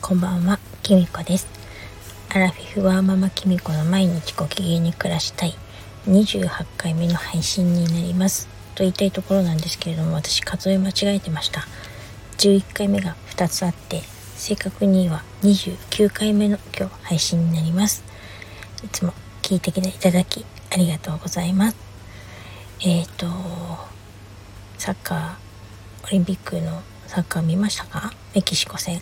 こんばんは、きみこです。アラフィフはママきみこの毎日ご機嫌に暮らしたい28回目の配信になります。と言いたいところなんですけれども、私数え間違えてました。11回目が2つあって、正確には29回目の今日配信になります。いつも聞いていただきありがとうございます。えっ、ー、と、サッカー、オリンピックのサッカー見ましたか？メキシコ戦。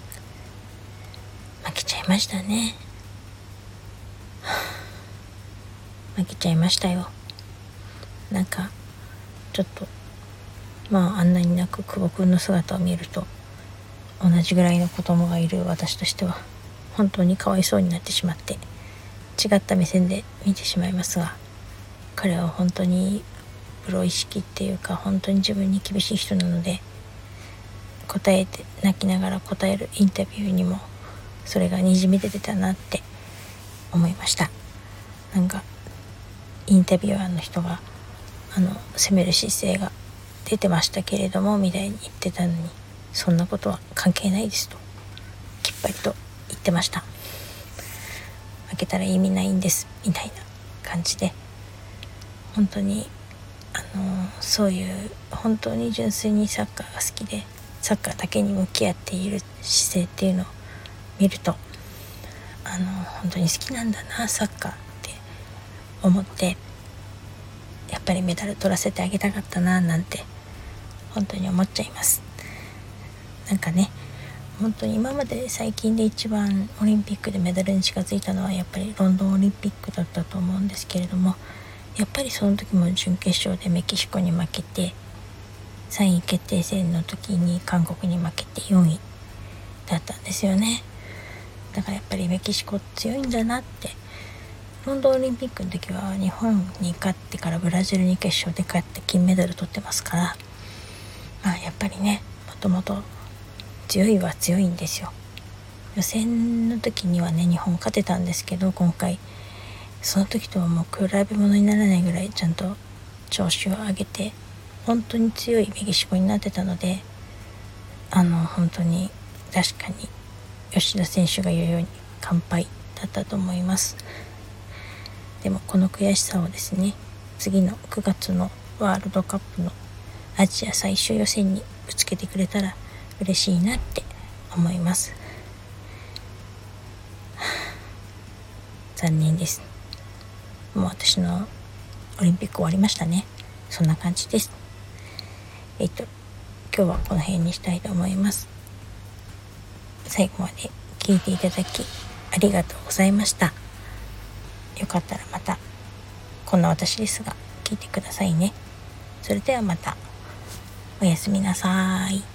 負けちゃいましたね。負けちゃいましたよ。なんか、ちょっと、まああんなになく久保君の姿を見ると、同じぐらいの子供がいる私としては、本当にかわいそうになってしまって、違った目線で見てしまいますが、彼は本当にプロ意識っていうか本当に自分に厳しい人なので答えて泣きながら答えるインタビューにもそれがにじみ出てたなって思いました。なんかインタビュアーの人があの責める姿勢が出てましたけれどもみたいに言ってたのにそんなことは関係ないですときっぱりと言ってました。負けたら意味ないんですみたいな感じで。本当にあのそういう本当に純粋にサッカーが好きでサッカーだけに向き合っている姿勢っていうのを見るとあの本当に好きなんだなサッカーって思ってやっぱりメダル取らせてあげたかったななんて本当に思っちゃいます。なんかね本当に今まで最近で一番オリンピックでメダルに近づいたのはやっぱりロンドンオリンピックだったと思うんですけれどもやっぱりその時も準決勝でメキシコに負けて3位決定戦の時に韓国に負けて4位だったんですよね。だからやっぱりメキシコ強いんだなって。ロンドンオリンピックの時は日本に勝ってからブラジルに決勝で勝って金メダル取ってますから。まあやっぱりねもともと強いは強いんですよ。予選の時にはね日本勝てたんですけど今回その時とはもう比べ物にならないぐらいちゃんと調子を上げて本当に強いメキシコになってたのであの本当に確かに吉田選手が言うように完敗だったと思います。でもこの悔しさをですね次の9月のワールドカップのアジア最終予選にぶつけてくれたら嬉しいなって思います。残念です。もう私のオリンピック終わりましたね。そんな感じです。えっと今日はこの辺にしたいと思います。最後まで聞いていただきありがとうございました。よかったらまたこんな私ですが聞いてくださいね。それではまた。おやすみなさい。